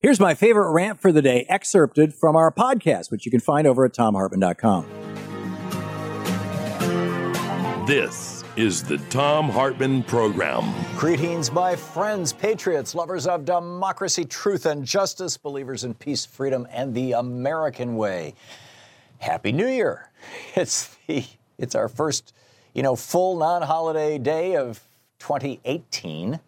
Here's my favorite rant for the day, excerpted from our podcast, which you can find over at thomhartmann.com. This is the Thom Hartmann Program. Greetings, my friends, patriots, lovers of democracy, truth, and justice, believers in peace, freedom, and the American way. Happy New Year! It's the it's our first, you know, full non-holiday day of 2018.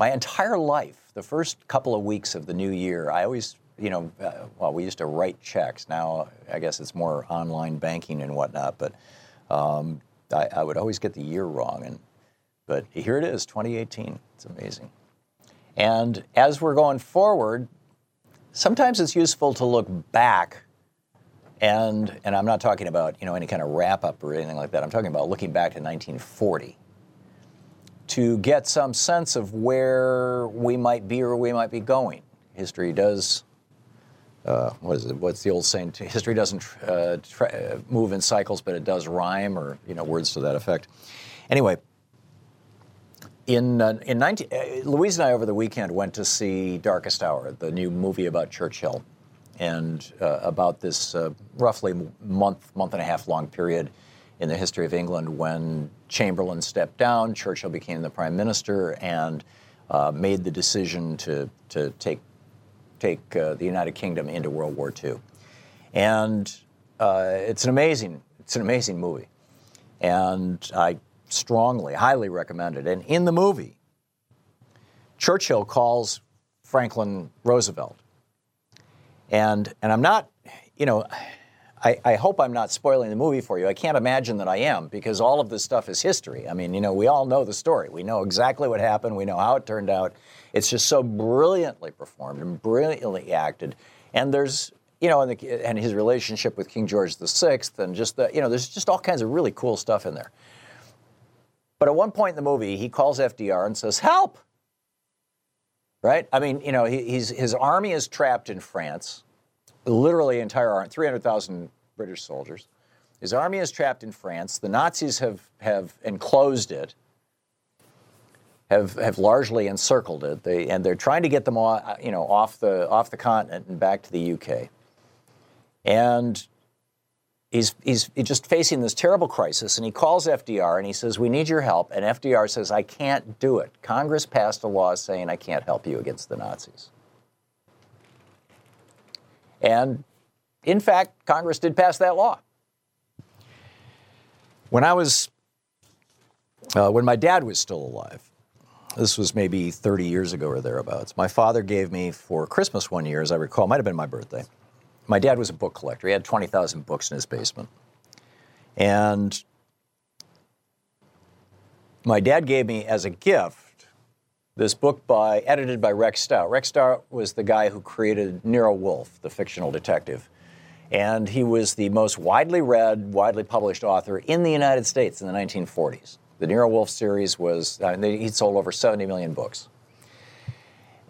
My entire life, the first couple of weeks of the new year, I always, you know, uh, well, we used to write checks. Now I guess it's more online banking and whatnot, but. Um, I, I, would always get the year wrong, and but here it is, 2018. It's amazing. And as we're going forward, sometimes it's useful to look back, and and I'm not talking about you know any kind of wrap up or anything like that. I'm talking about looking back to 1940 to get some sense of where we might be or we might be going. History does uh, what is it? What's the old saying? History doesn't uh, uh, move in cycles, but it does rhyme, or you know, words to that effect. Anyway, in uh, in 19, uh, Louise and I over the weekend went to see Darkest Hour, the new movie about Churchill, and uh, about this roughly month month and a half long period in the history of England when Chamberlain stepped down, Churchill became the prime minister, and made the decision to to take take uh, the United Kingdom into World War II. And uh, it's an amazing, it's an amazing movie. And I strongly, highly recommend it. And in the movie, Churchill calls Franklin Roosevelt. And, and I'm not, you know, I, I, hope I'm not spoiling the movie for you. I can't imagine that I am because all of this stuff is history. I mean, you know, we all know the story. We know exactly what happened. We know how it turned out. It's just so brilliantly performed and brilliantly acted. And there's, you know, and, the, and his relationship with King George VI, and just the, you know, there's just all kinds of really cool stuff in there. But at one point in the movie, he calls FDR and says, "Help!" Right? I mean, you know, he, his army is trapped in France, literally entire army, 300,000 British soldiers. His army is trapped in France. The Nazis have have enclosed it have, have largely encircled it. They, and they're trying to get them off, uh, you know, off the off the continent and back to the UK. And he's, he's just facing this terrible crisis, and he calls FDR and he says, "We need your help." And FDR says, "I can't do it. Congress passed a law saying I can't help you against the Nazis." And in fact, Congress did pass that law. When I was, uh, when my dad was still alive, this was maybe 30 years ago or thereabouts. My father gave me for Christmas one year, as I recall, might have been my birthday. My dad was a book collector. He had 20,000 books in his basement. And my dad gave me as a gift this book by edited by Rex Stout. Rex Stout was the guy who created Nero Wolfe, the fictional detective. And he was the most widely read, widely published author in the United States in the 1940s. The Nero Wolfe series was, uh, he sold over 70 million books.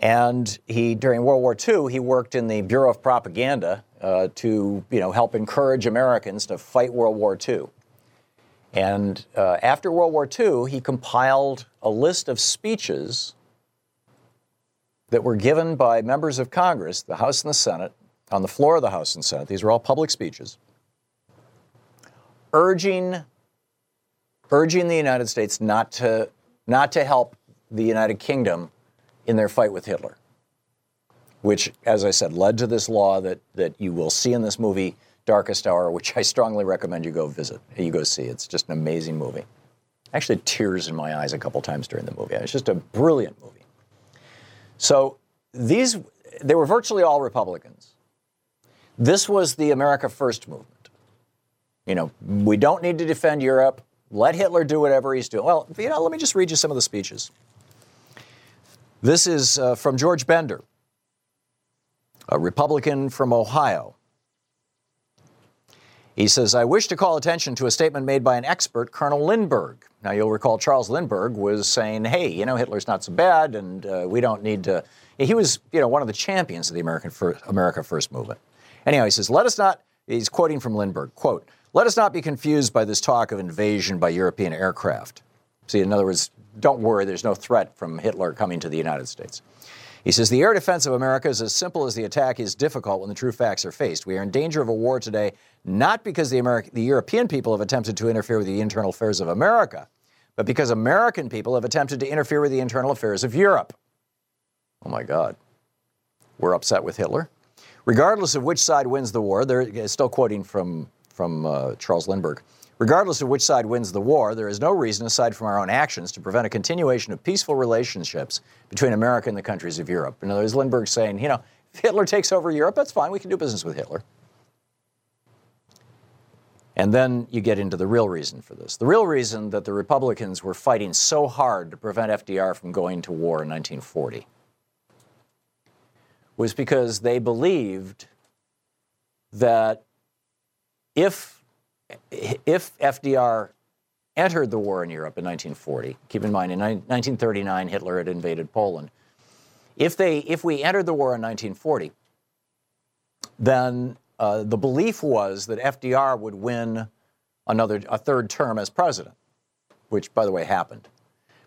And he, during World War II, he worked in the Bureau of Propaganda uh, to, you know, help encourage Americans to fight World War II. And uh, after World War II, he compiled a list of speeches that were given by members of Congress, the House and the Senate, on the floor of the House and Senate. These were all public speeches, urging urging the United States not to, not to help the United Kingdom in their fight with Hitler. which, as I said, led to this law that, that you will see in this movie, Darkest Hour, which I strongly recommend you go visit, you go see. It's just an amazing movie. Actually, tears in my eyes a couple times during the movie. It's just a brilliant movie. So these, they were virtually all Republicans. This was the America First movement. You know, we don't need to defend Europe. Let Hitler do whatever he's doing. Well, you know, let me just read you some of the speeches. This is uh, from George Bender, a Republican from Ohio. He says, I wish to call attention to a statement made by an expert, Colonel Lindbergh. Now, you'll recall Charles Lindbergh was saying, hey, you know, Hitler's not so bad, and uh, we don't need to. He was, you know, one of the champions of the American First, America First movement. Anyhow, he says, let us not, he's quoting from Lindbergh, quote, let us not be confused by this talk of invasion by European aircraft. See, in other words, don't worry, there's no threat from Hitler coming to the United States. He says the air defense of America is as simple as the attack is difficult when the true facts are faced. We are in danger of a war today, not because the, Ameri- the European people have attempted to interfere with the internal affairs of America, but because American people have attempted to interfere with the internal affairs of Europe. Oh my God. We're upset with Hitler. Regardless of which side wins the war, they're still quoting from, from uh, Charles Lindbergh. Regardless of which side wins the war, there is no reason, aside from our own actions, to prevent a continuation of peaceful relationships between America and the countries of Europe. In other words, Lindbergh saying, you know, if Hitler takes over Europe, that's fine. We can do business with Hitler. And then you get into the real reason for this. The real reason that the Republicans were fighting so hard to prevent FDR from going to war in 1940 was because they believed that if if FDR entered the war in Europe in 1940, keep in mind in 1939 Hitler had invaded Poland. If they if we entered the war in 1940, then uh, the belief was that FDR would win another a third term as president, which by the way happened.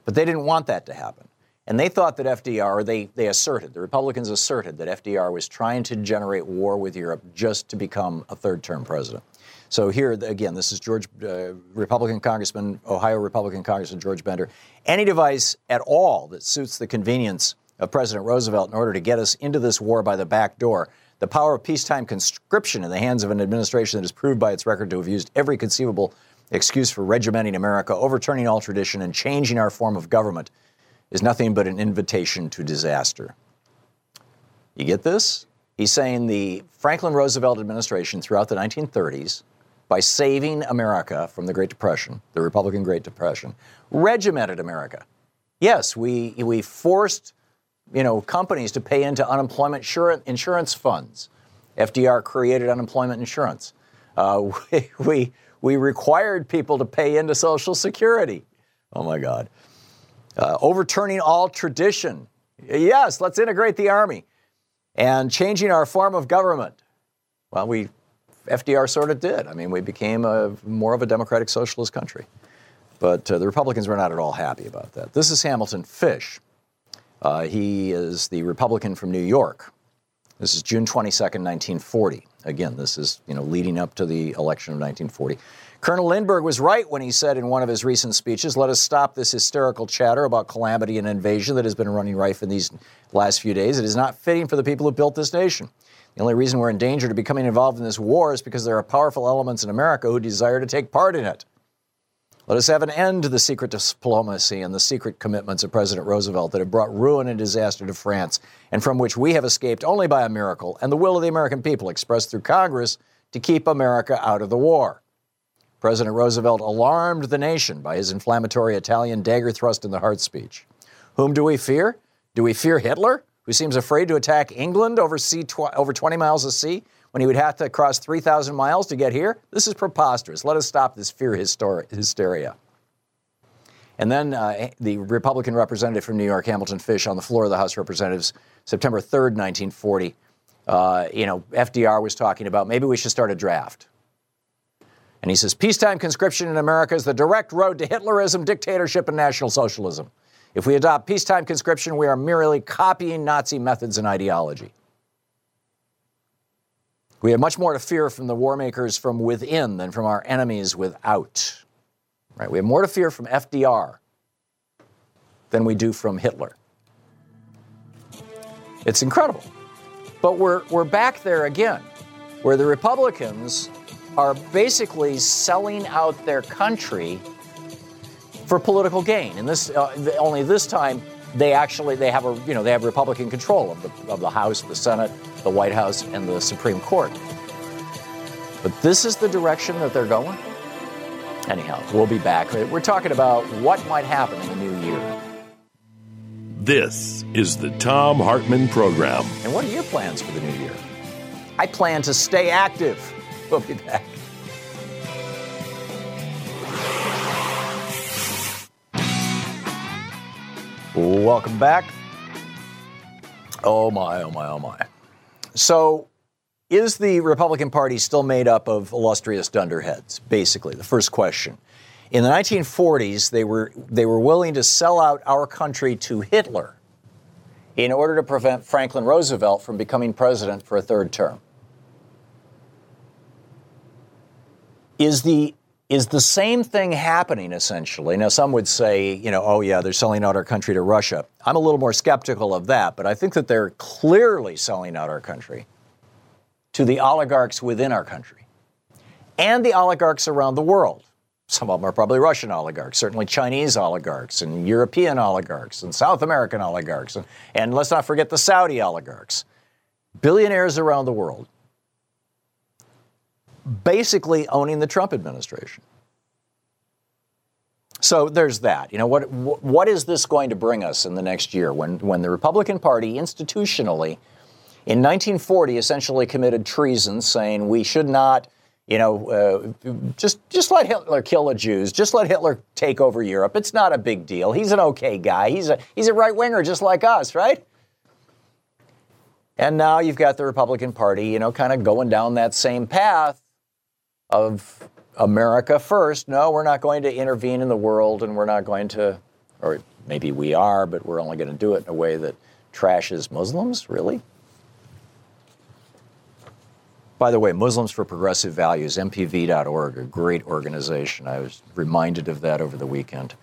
But they didn't want that to happen. And they thought that FDR, they, they asserted, the Republicans asserted that FDR was trying to generate war with Europe just to become a third term president. So here again, this is George, uh, Republican Congressman, Ohio Republican Congressman George Bender. Any device at all that suits the convenience of President Roosevelt in order to get us into this war by the back door, the power of peacetime conscription in the hands of an administration that is proved by its record to have used every conceivable excuse for regimenting America, overturning all tradition, and changing our form of government is nothing but an invitation to disaster. You get this? He's saying the Franklin Roosevelt administration throughout the 1930s by saving America from the Great Depression, the Republican Great Depression, regimented America. Yes, we, we forced you know, companies to pay into unemployment insurance funds. FDR created unemployment insurance. Uh, we, we, we required people to pay into Social Security. Oh my God. Uh, overturning all tradition. Yes, let's integrate the Army. And changing our form of government. Well, we FDR sort of did. I mean, we became a, more of a democratic socialist country. But uh, the Republicans were not at all happy about that. This is Hamilton Fish. Uh, he is the Republican from New York. This is June 22nd, 1940. Again, this is you know leading up to the election of 1940. Colonel Lindbergh was right when he said in one of his recent speeches, "Let us stop this hysterical chatter about calamity and invasion that has been running rife in these last few days. It is not fitting for the people who built this nation. The only reason we're in danger to becoming involved in this war is because there are powerful elements in America who desire to take part in it. Let us have an end to the secret diplomacy and the secret commitments of President Roosevelt that have brought ruin and disaster to France, and from which we have escaped only by a miracle and the will of the American people expressed through Congress to keep America out of the war. President Roosevelt alarmed the nation by his inflammatory Italian dagger thrust in the heart speech. Whom do we fear? Do we fear Hitler? Who seems afraid to attack England over, sea tw- over 20 miles of sea when he would have to cross 3,000 miles to get here? This is preposterous. Let us stop this fear hysteria. And then uh, the Republican representative from New York, Hamilton Fish, on the floor of the House of Representatives, September 3rd, 1940, uh, you know, FDR was talking about maybe we should start a draft. And he says, peacetime conscription in America is the direct road to Hitlerism, dictatorship, and National Socialism. If we adopt peacetime conscription, we are merely copying Nazi methods and ideology. We have much more to fear from the war makers from within than from our enemies without. Right? We have more to fear from FDR than we do from Hitler. It's incredible. But we're, we're back there again, where the Republicans are basically selling out their country for political gain. And this uh, only this time they actually they have a you know they have Republican control of the of the House, the Senate, the White House, and the Supreme Court. But this is the direction that they're going. Anyhow, we'll be back. We're talking about what might happen in the new year. This is the Thom Hartmann Program. And what are your plans for the new year? I plan to stay active. We'll be back. Welcome back. Oh my, oh my, oh my. So, is the Republican Party still made up of illustrious dunderheads? Basically, the first question. In the 1940s, they were, they were willing to sell out our country to Hitler in order to prevent Franklin Roosevelt from becoming president for a third term. Is the is the same thing happening essentially? Now, some would say, you know, oh yeah, they're selling out our country to Russia. I'm a little more skeptical of that, but I think that they're clearly selling out our country to the oligarchs within our country and the oligarchs around the world. Some of them are probably Russian oligarchs, certainly Chinese oligarchs, and European oligarchs, and South American oligarchs, and, and let's not forget the Saudi oligarchs. Billionaires around the world basically owning the Trump administration. So there's that. You know, what, what is this going to bring us in the next year when, when the Republican Party institutionally in 1940 essentially committed treason saying we should not, you know, uh, just, just let Hitler kill the Jews, just let Hitler take over Europe. It's not a big deal. He's an okay guy. He's a, he's a right winger just like us, right? And now you've got the Republican Party, you know, kind of going down that same path of America first. No, we're not going to intervene in the world and we're not going to, or maybe we are, but we're only going to do it in a way that trashes Muslims, really? By the way, Muslims for Progressive Values, MPV.org, a great organization. I was reminded of that over the weekend.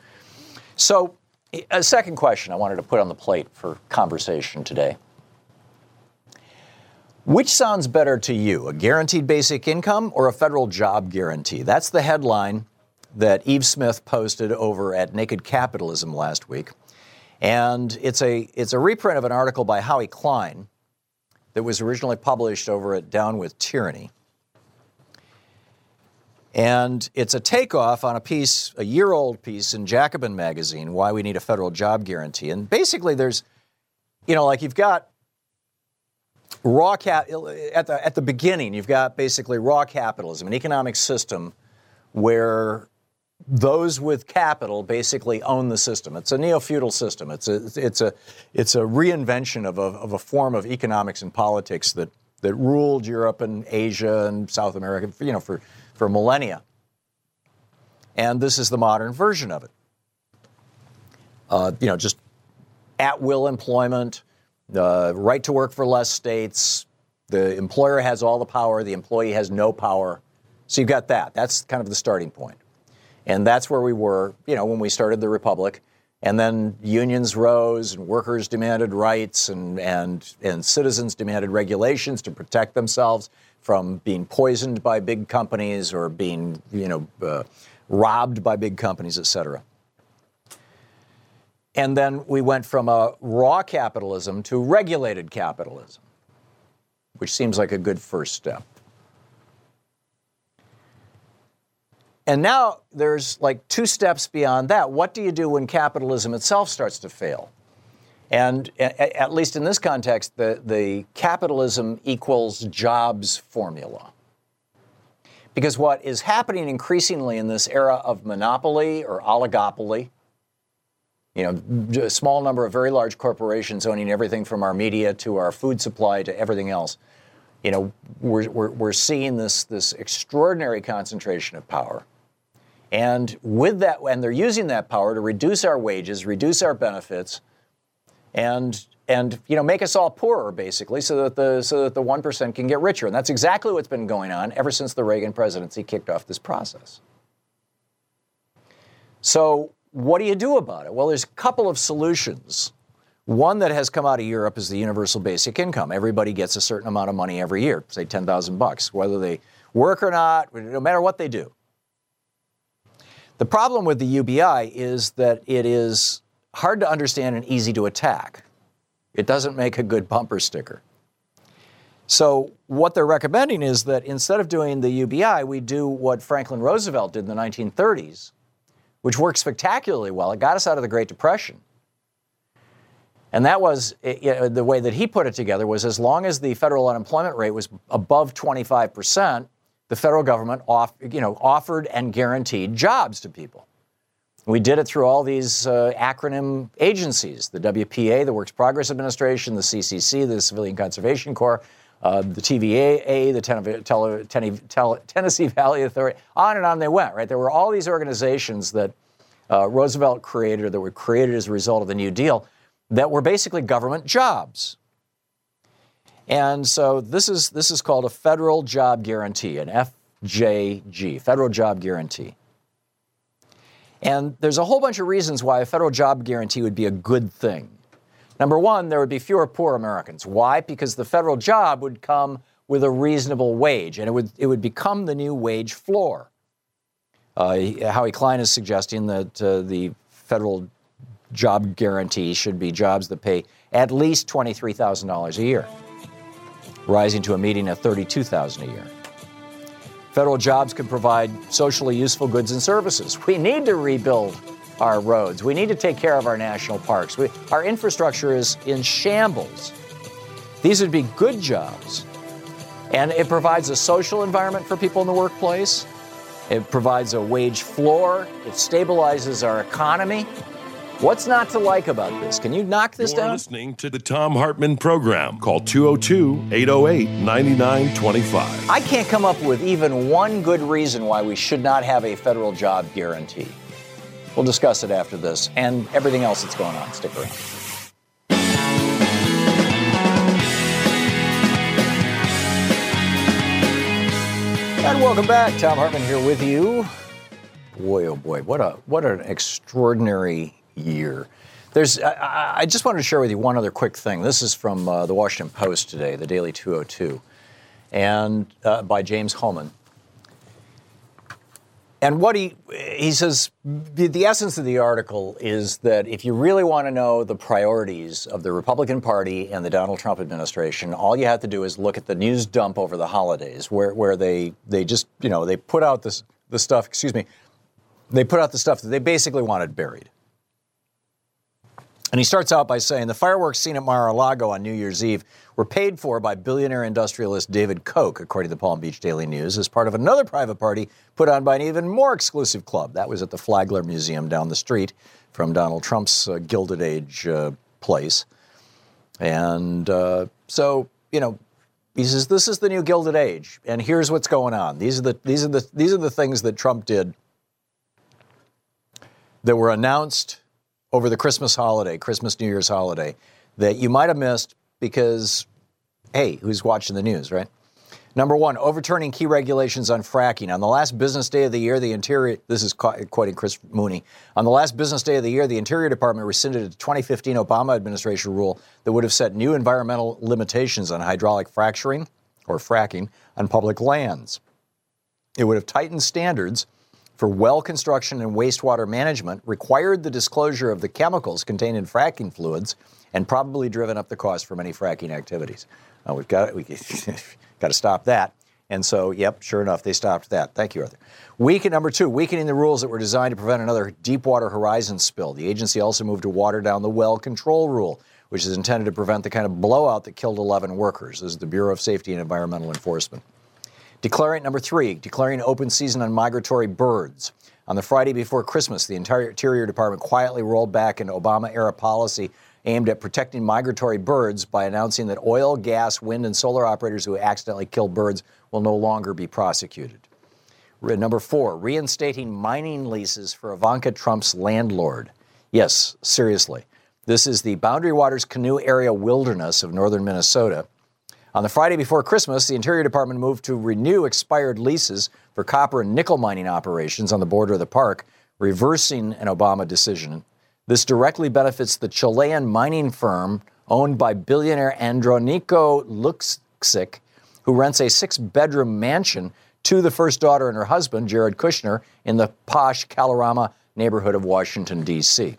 So, a second question I wanted to put on the plate for conversation today. Which sounds better to you, a guaranteed basic income or a federal job guarantee? That's the headline that Yves Smith posted over at Naked Capitalism last week. And it's a, it's a reprint of an article by Howie Klein that was originally published over at Down with Tyranny. And it's a takeoff on a piece, a year old piece in Jacobin magazine, Why We Need a Federal Job Guarantee. And basically, there's, you know, like you've got raw cap at the at the beginning you've got basically raw capitalism an economic system where those with capital basically own the system. It's a neo-feudal system. It's a it's a it's a reinvention of a, of a form of economics and politics that that ruled Europe and Asia and South America you know for for millennia. And this is the modern version of it. Uh, you know just at will employment the right to work for less states. The employer has all the power, the employee has no power. So you've got that. That's kind of the starting point. And that's where we were, you know, when we started the Republic. And then unions rose and workers demanded rights and, and, and citizens demanded regulations to protect themselves from being poisoned by big companies or being, you know, uh, robbed by big companies, et cetera. And then we went from a raw capitalism to regulated capitalism, which seems like a good first step. And now there's like two steps beyond that. What do you do when capitalism itself starts to fail? And at least in this context, the, the capitalism equals jobs formula. Because what is happening increasingly in this era of monopoly or oligopoly, you know, a small number of very large corporations owning everything from our media to our food supply to everything else. You know, we're, we're, we're seeing this, this extraordinary concentration of power. And with that, and they're using that power to reduce our wages, reduce our benefits, and and you know make us all poorer basically, so that the so that the one percent can get richer. And that's exactly what's been going on ever since the Reagan presidency kicked off this process. So what do you do about it? Well, there's a couple of solutions One that has come out of Europe is the universal basic income. Everybody gets a certain amount of money every year, say 10,000 bucks, whether they work or not, no matter what they do. The problem with the UBI is that it is hard to understand and easy to attack. It doesn't make a good bumper sticker. So, what they're recommending is that instead of doing the UBI, we do what Franklin Roosevelt did in the 1930s, which worked spectacularly well. It got us out of the Great Depression. And that was it, the way that he put it together was as long as the federal unemployment rate was above 25 percent, the federal government off, you know, offered and guaranteed jobs to people. We did it through all these uh, acronym agencies the WPA, the Works Progress Administration, the CCC, the Civilian Conservation Corps, uh, the TVA, the Ten- Tennessee Valley Authority, on and on they went, right? There were all these organizations that uh, Roosevelt created or that were created as a result of the New Deal that were basically government jobs. And so this is, this is called a federal job guarantee, an FJG, federal job guarantee. And there's a whole bunch of reasons why a federal job guarantee would be a good thing. Number one, there would be fewer poor Americans. Why? Because the federal job would come with a reasonable wage, and it would, it would become the new wage floor. Uh, Howie Klein is suggesting that uh, the federal job guarantee should be jobs that pay at least $23,000 a year, rising to a median of $32,000 a year. Federal jobs could provide socially useful goods and services. We need to rebuild our roads. We need to take care of our national parks. We, our infrastructure is in shambles. These would be good jobs. And it provides a social environment for people in the workplace. It provides a wage floor. It stabilizes our economy. What's not to like about this? Can you knock this You're down? listening to the Thom Hartmann program. Call 202 808 9925. I can't come up with even one good reason why we should not have a federal job guarantee. We'll discuss it after this and everything else that's going on. Stick around. And welcome back. Thom Hartmann here with you. Boy, oh boy, what a what an extraordinary year. There's, I, I just wanted to share with you one other quick thing. This is from uh, the Washington Post today, the Daily 202, and uh, by James Hohmann. And what he he says, the, essence of the article is that if you really want to know the priorities of the Republican Party and the Donald Trump administration, all you have to do is look at the news dump over the holidays, where where they they just you know they put out this the stuff. Excuse me, they put out the stuff that they basically wanted buried. And he starts out by saying the fireworks seen at Mar-a-Lago on New Year's Eve were paid for by billionaire industrialist David Koch, according to the Palm Beach Daily News, as part of another private party put on by an even more exclusive club. That was at the Flagler Museum down the street from Donald Trump's uh, Gilded Age uh, place. And uh, so, you know, he says this is the new Gilded Age, and here's what's going on. These are the these are the these are the things that Trump did that were announced over the Christmas holiday, Christmas New Year's holiday, that you might have missed because, hey, who's watching the news, right? Number one, overturning key regulations on fracking. On the last business day of the year, the Interior, this is quoting Chris Mooney, on the last business day of the year, the Interior Department rescinded a 2015 Obama administration rule that would have set new environmental limitations on hydraulic fracturing or fracking on public lands. It would have tightened standards for well construction and wastewater management, required the disclosure of the chemicals contained in fracking fluids, and probably driven up the cost for many fracking activities. Uh, we've got we got to stop that. And so, yep, sure enough, they stopped that. Thank you, Arthur. Weaken number two, weakening the rules that were designed to prevent another Deepwater Horizon spill. The agency also moved to water down the well control rule, which is intended to prevent the kind of blowout that killed 11 workers. This is the Bureau of Safety and Environmental Enforcement. Declaring number three, declaring open season on migratory birds. On the Friday before Christmas, the Interior Department quietly rolled back an Obama era policy aimed at protecting migratory birds by announcing that oil, gas, wind, and solar operators who accidentally kill birds will no longer be prosecuted. Number four, reinstating mining leases for Ivanka Trump's landlord. Yes, seriously. This is the Boundary Waters Canoe Area Wilderness of northern Minnesota. On the Friday before Christmas, the Interior Department moved to renew expired leases for copper and nickel mining operations on the border of the park, reversing an Obama decision This directly benefits the Chilean mining firm owned by billionaire Andronico Luksic, who rents a six bedroom mansion to the first daughter and her husband, Jared Kushner, in the posh Kalorama neighborhood of Washington, D.C.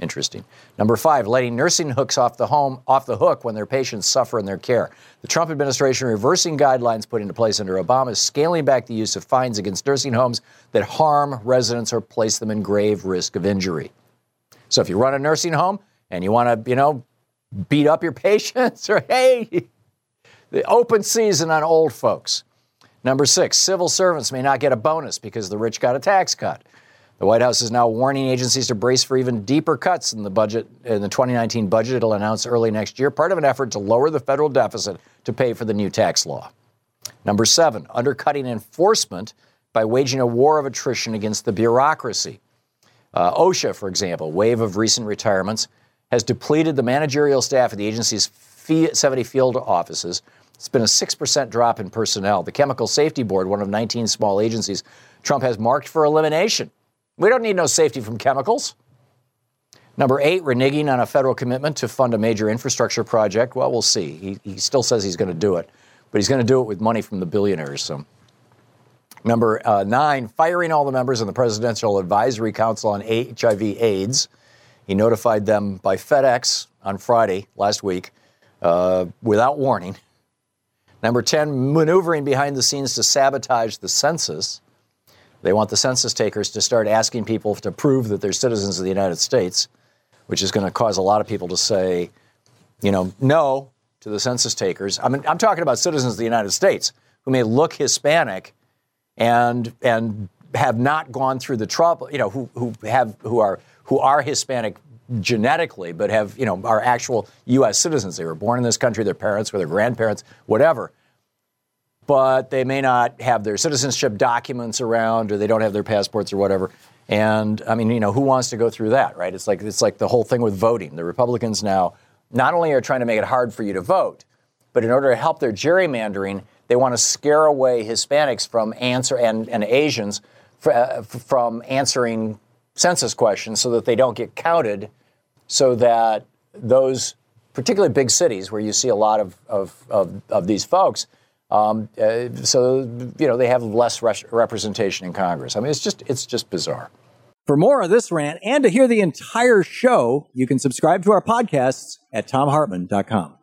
Interesting. Number five, letting nursing hooks off the home off the hook when their patients suffer in their care. The Trump administration reversing guidelines put into place under Obama is scaling back the use of fines against nursing homes that harm residents or place them in grave risk of injury. So if you run a nursing home and you want to, you know, beat up your patients or hey, the open season on old folks. Number six, civil servants may not get a bonus because the rich got a tax cut. The White House is now warning agencies to brace for even deeper cuts in the budget in the 2019 budget it'll announce early next year, part of an effort to lower the federal deficit to pay for the new tax law. Number 7, undercutting enforcement by waging a war of attrition against the bureaucracy. Uh, OSHA, for example, wave of recent retirements, has depleted the managerial staff at the agency's 70 field offices it's been a 6% drop in personnel. The Chemical Safety Board, one of 19 small agencies, Trump has marked for elimination. We don't need no safety from chemicals. Number eight, reneging on a federal commitment to fund a major infrastructure project. Well, we'll see. He, he still says he's going to do it, but he's going to do it with money from the billionaires. So. Number uh, nine, firing all the members of the Presidential Advisory Council on HIV/AIDS. He notified them by FedEx on Friday last week uh, without warning. Number 10, maneuvering behind the scenes to sabotage the census. They want the census takers to start asking people to prove that they're citizens of the United States, which is going to cause a lot of people to say, you know, no to the census takers. I mean, I'm talking about citizens of the United States who may look Hispanic and and have not gone through the trouble, you know, who who have who are who are Hispanic genetically, but have, you know, are actual U.S. citizens. They were born in this country, their parents or their grandparents, whatever. But they may not have their citizenship documents around, or they don't have their passports or whatever. And I mean, you know, who wants to go through that, right? It's like it's like the whole thing with voting. The Republicans now not only are trying to make it hard for you to vote, but in order to help their gerrymandering, they want to scare away Hispanics from answer and, and Asians uh, from answering census questions so that they don't get counted, so that those particularly big cities where you see a lot of, of, of, of these folks, um, uh, so you know they have less res- representation in Congress. I mean, it's just it's just bizarre. For more of this rant and to hear the entire show, you can subscribe to our podcasts at thomhartmann.com.